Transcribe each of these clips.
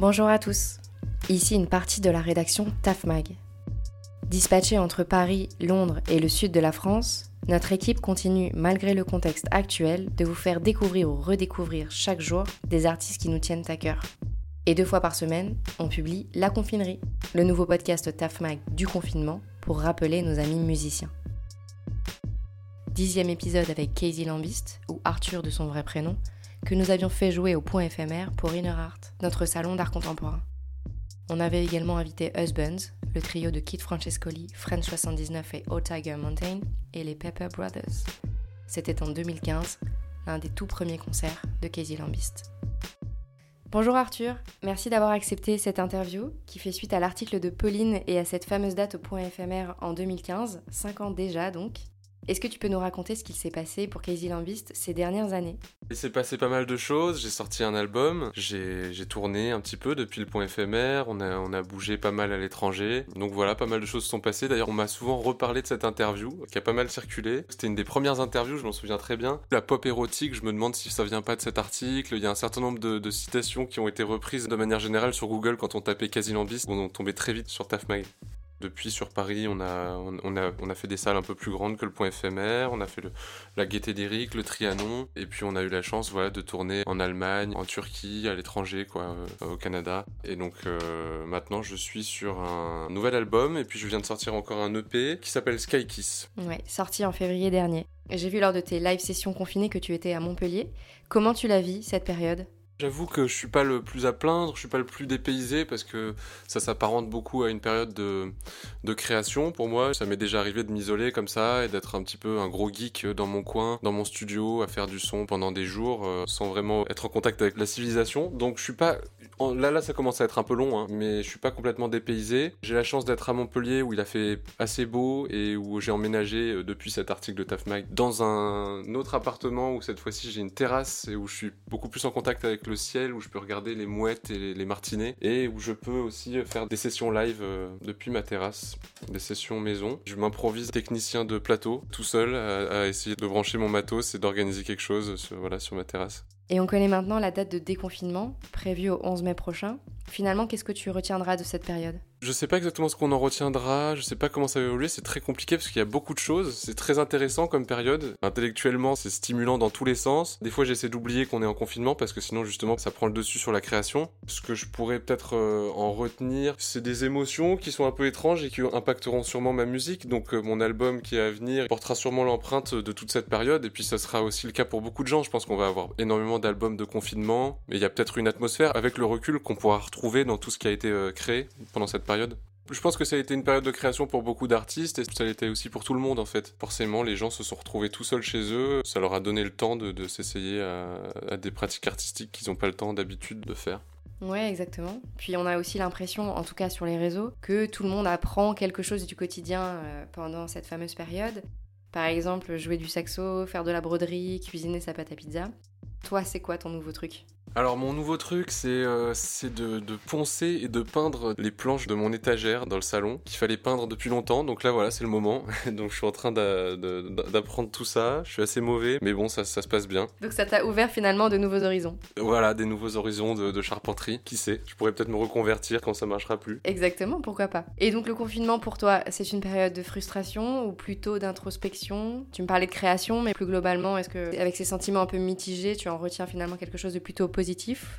Bonjour à tous. Ici une partie de la rédaction TAFMAG. Dispatchée entre Paris, Londres et le sud de la France, notre équipe continue, malgré le contexte actuel, de vous faire découvrir ou redécouvrir chaque jour des artistes qui nous tiennent à cœur. Et deux fois par semaine, on publie La Confinerie, le nouveau podcast TAFMAG du confinement pour rappeler nos amis musiciens. Dixième épisode avec Casey Lambist, ou Arthur de son vrai prénom, que nous avions fait jouer au point éphémère pour Inner Art, notre salon d'art contemporain. On avait également invité Husbands, le trio de Kit Francescoli, French 79 et Old Tiger Mountain, et les Pepper Brothers. C'était en 2015, l'un des tout premiers concerts de Casey Lambist. Bonjour Arthur, merci d'avoir accepté cette interview qui fait suite à l'article de Pauline et à cette fameuse date au point éphémère en 2015, 5 ans déjà donc. Est-ce que tu peux nous raconter ce qu'il s'est passé pour Casey Lambist ces dernières années? Il s'est passé pas mal de choses. J'ai sorti un album, j'ai tourné un petit peu depuis le point éphémère, on a, on bougé pas mal à l'étranger. Donc voilà, pas mal de choses sont passées. D'ailleurs, on m'a souvent reparlé de cette interview qui a pas mal circulé. C'était une des premières interviews, je m'en souviens très bien. La pop érotique, je me demande si ça vient pas de cet article. Il y a un certain nombre de, citations qui ont été reprises de manière générale sur Google quand on tapait Casey Lambist. On tombait très vite sur Tafmag. Depuis sur Paris, on a, fait des salles un peu plus grandes que le point éphémère, on a fait la Gaîté d'Éric, le Trianon, et puis on a eu la chance voilà, de tourner en Allemagne, en Turquie, à l'étranger, euh, au Canada. Et donc euh, maintenant, je suis sur un nouvel album, et puis je viens de sortir encore un EP qui s'appelle Sky Kiss. Ouais, sorti en février dernier. J'ai vu lors de tes live sessions confinées que tu étais à Montpellier. Comment tu la vis cette période? J'avoue que je suis pas le plus à plaindre, je suis pas le plus dépaysé parce que ça s'apparente beaucoup à une période de, de création pour moi. Ça m'est déjà arrivé de m'isoler comme ça et d'être un petit peu un gros geek dans mon coin, dans mon studio, à faire du son pendant des jours euh, sans vraiment être en contact avec la civilisation. Donc je suis pas Là, là, ça commence à être un peu long, hein, mais je suis pas complètement dépaysé. J'ai la chance d'être à Montpellier où il a fait assez beau et où j'ai emménagé euh, depuis cet article de TAFMAG dans un autre appartement où cette fois-ci j'ai une terrasse et où je suis beaucoup plus en contact avec le ciel, où je peux regarder les mouettes et les, martinets et où je peux aussi faire des sessions live euh, depuis ma terrasse, des sessions maison. Je m'improvise technicien de plateau tout seul à, essayer de brancher mon matos et d'organiser quelque chose voilà, sur ma terrasse. Et on connaît maintenant la date de déconfinement, prévue au 11 mai prochain. Finalement, qu'est-ce que tu retiendras de cette période? Je sais pas exactement ce qu'on en retiendra, je sais pas comment ça va évoluer, c'est très compliqué parce qu'il y a beaucoup de choses, c'est très intéressant comme période. Intellectuellement, c'est stimulant dans tous les sens. Des fois, j'essaie d'oublier qu'on est en confinement parce que sinon, justement, ça prend le dessus sur la création. Ce que je pourrais peut-être euh, en retenir, c'est des émotions qui sont un peu étranges et qui impacteront sûrement ma musique. Donc, euh, mon album qui est à venir portera sûrement l'empreinte de toute cette période et puis ça sera aussi le cas pour beaucoup de gens. Je pense qu'on va avoir énormément d'albums de confinement, mais il y a peut-être une atmosphère avec le recul qu'on pourra retrouver dans tout ce qui a été euh, créé pendant cette période. Je pense que ça a été une période de création pour beaucoup d'artistes et ça l'était aussi pour tout le monde en fait. Forcément, les gens se sont retrouvés tout seuls chez eux. Ça leur a donné le temps de, s'essayer à, des pratiques artistiques qu'ils n'ont pas le temps d'habitude de faire. Ouais, exactement. Puis on a aussi l'impression, en tout cas sur les réseaux, que tout le monde apprend quelque chose du quotidien euh, pendant cette fameuse période. Par exemple, jouer du saxo, faire de la broderie, cuisiner sa pâte à pizza. Toi, c'est quoi ton nouveau truc? Alors mon nouveau truc c'est euh, de, de, poncer et de peindre les planches de mon étagère dans le salon qu'il fallait peindre depuis longtemps donc là voilà c'est le moment donc je suis en train d'apprendre tout ça je suis assez mauvais mais bon ça, ça se passe bien. Donc ça t'a ouvert finalement de nouveaux horizons. Voilà des nouveaux horizons de, de charpenterie qui sait je pourrais peut-être me reconvertir quand ça marchera plus. Exactement pourquoi pas. Et donc le confinement pour toi c'est une période de frustration ou plutôt d'introspection? Tu me parlais de création mais plus globalement est-ce que avec ces sentiments un peu mitigés tu en retiens finalement quelque chose de plutôt positif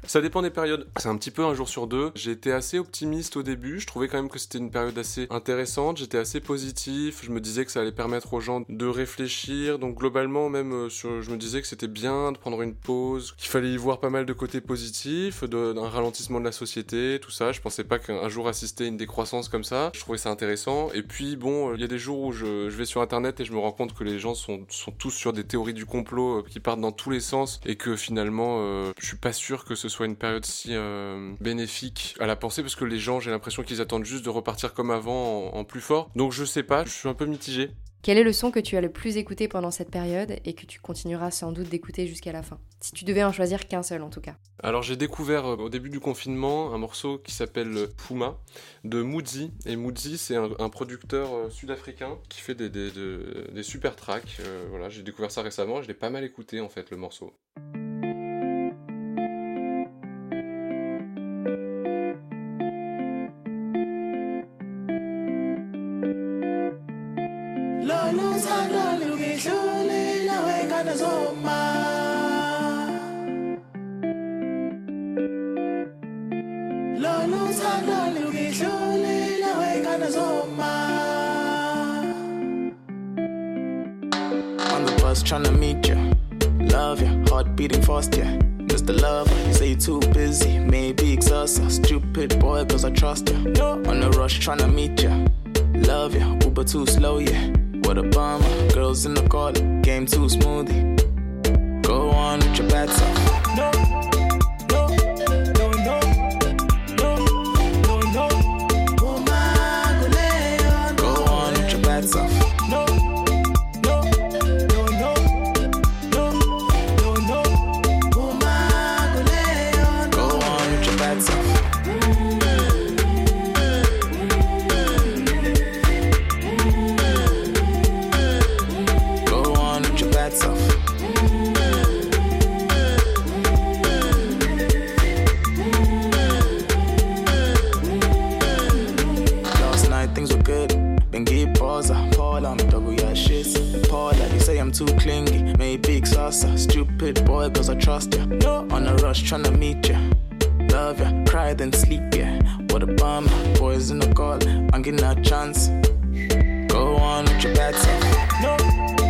ça dépend des périodes. C'est un petit peu un jour sur deux. J'étais assez optimiste au début. Je trouvais quand même que c'était une période assez intéressante. J'étais assez positif. Je me disais que ça allait permettre aux gens de réfléchir. Donc globalement, même, euh, je me disais que c'était bien de prendre une pause, qu'il fallait y voir pas mal de côtés positifs, d'un ralentissement de la société, tout ça. Je pensais pas qu'un jour assister à une décroissance comme ça. Je trouvais ça intéressant. Et puis bon, il y a des jours où je, vais sur internet et je me rends compte que les gens sont, tous sur des théories du complot euh, qui partent dans tous les sens et que finalement, euh, je suis pas sûr que ce soit une période si euh, bénéfique à la pensée parce que les gens, j'ai l'impression qu'ils attendent juste de repartir comme avant en, plus fort. Donc je sais pas, je suis un peu mitigé. Quel est le son que tu as le plus écouté pendant cette période et que tu continueras sans doute d'écouter jusqu'à la fin? Si tu devais en choisir qu'un seul en tout cas. Alors j'ai découvert euh, au début du confinement un morceau qui s'appelle Puma de Moodzi. Et Moodzi c'est un, producteur euh, sud-africain qui fait des, des, super tracks. voilà, j'ai découvert ça récemment et je l'ai pas mal écouté en fait le morceau. Trying to meet you. Love you, heart beating fast, yeah. Mr. Lover, you say you're too busy. Maybe exhausted. Stupid boy, cause I trust you. No. On the rush trying to meet you. Love you, Uber too slow, yeah. What a bummer. Girls in the car, game too smoothie. Go on with your bad self. No. Ah. stupid boy, cause I trust ya. No. On a rush, tryna meet ya. Love ya, cry then sleep ya. What a bum, boys in the call, I'm getting a chance. Go on with your bad self. No.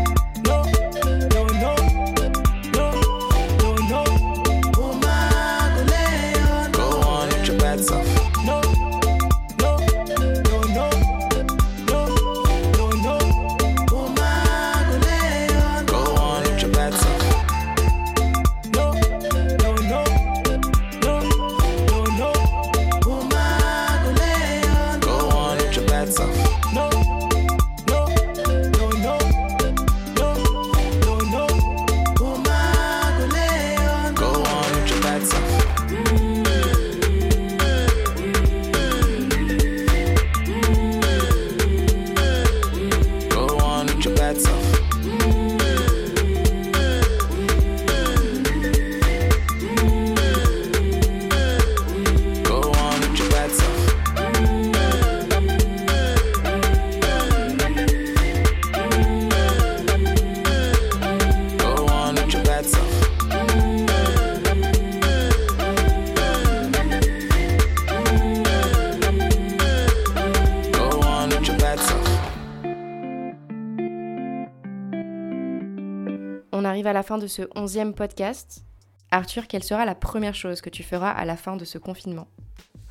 À la fin de ce onzième podcast. Arthur, quelle sera la première chose que tu feras à la fin de ce confinement?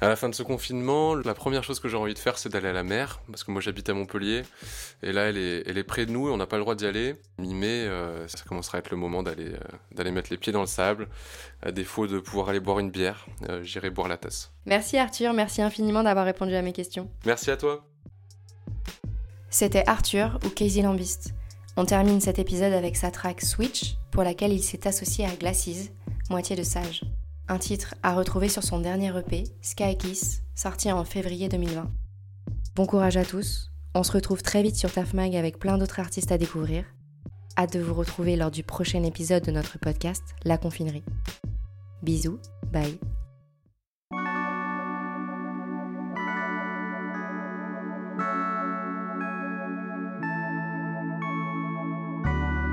À la fin de ce confinement, la première chose que j'ai envie de faire, c'est d'aller à la mer, parce que moi j'habite à Montpellier, et là elle est, elle est près de nous et on n'a pas le droit d'y aller. Mi-mai, euh, ça commencera à être le moment d'aller euh, d'aller mettre les pieds dans le sable, à défaut de pouvoir aller boire une bière, euh, j'irai boire la tasse. Merci Arthur, merci infiniment d'avoir répondu à mes questions. Merci à toi. C'était Arthur ou Casey Lambist. On termine cet épisode avec sa track Switch, pour laquelle il s'est associé à Glasses, moitié de Sage. Un titre à retrouver sur son dernier EP, Sky Kiss, sorti en février 2020. Bon courage à tous, on se retrouve très vite sur TAFMAG avec plein d'autres artistes à découvrir. Hâte de vous retrouver lors du prochain épisode de notre podcast, La Confinerie. Bisous, bye.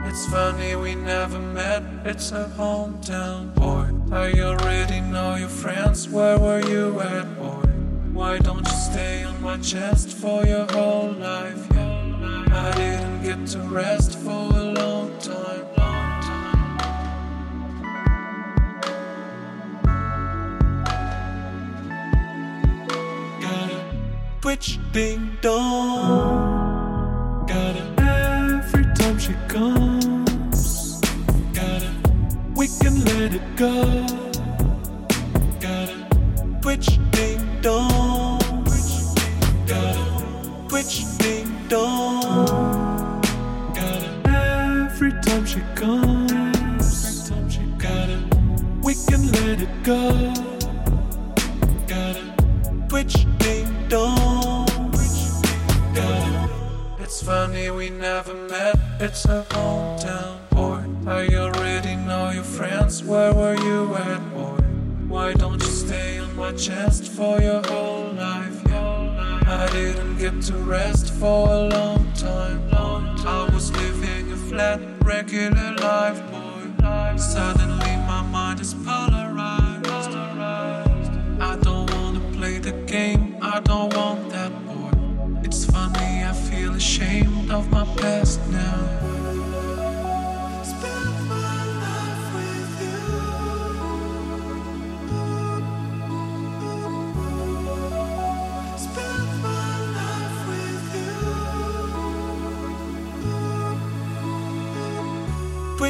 It's funny we never met, it's a hometown boy. I already know your friends, where were you at, boy? Why don't you stay on my chest for your whole life? Yeah. I didn't get to rest for a long time. Got a twitch ding dong. Got it every time she comes Let it go. Gotta switch ding dong. Gotta switch. Gotta every time she comes. Every time she gotta, we can let it go. Gotta switch ding dong. Gotta. It's funny we never met. It's a hometown. I already know your friends. Where were you at, boy? Why don't you stay on my chest for your whole life? Yeah. I didn't get to rest for a long time. Long time. I was living a flat, regular life, boy. Suddenly my mind is polarized. I don't wanna play the game. I don't want that, boy. It's funny, I feel ashamed of my past now.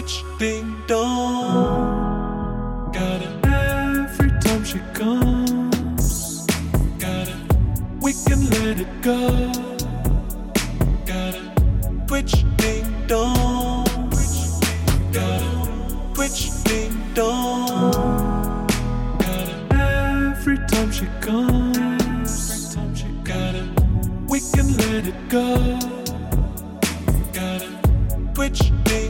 switch, ding dong. Got it every time she comes. Got it, we can let it go. Got it, twitch, ding dong. Got it, twitch, ding dong. Got it every time she comes. Got it, we can let it go. Got it, twitch, ding.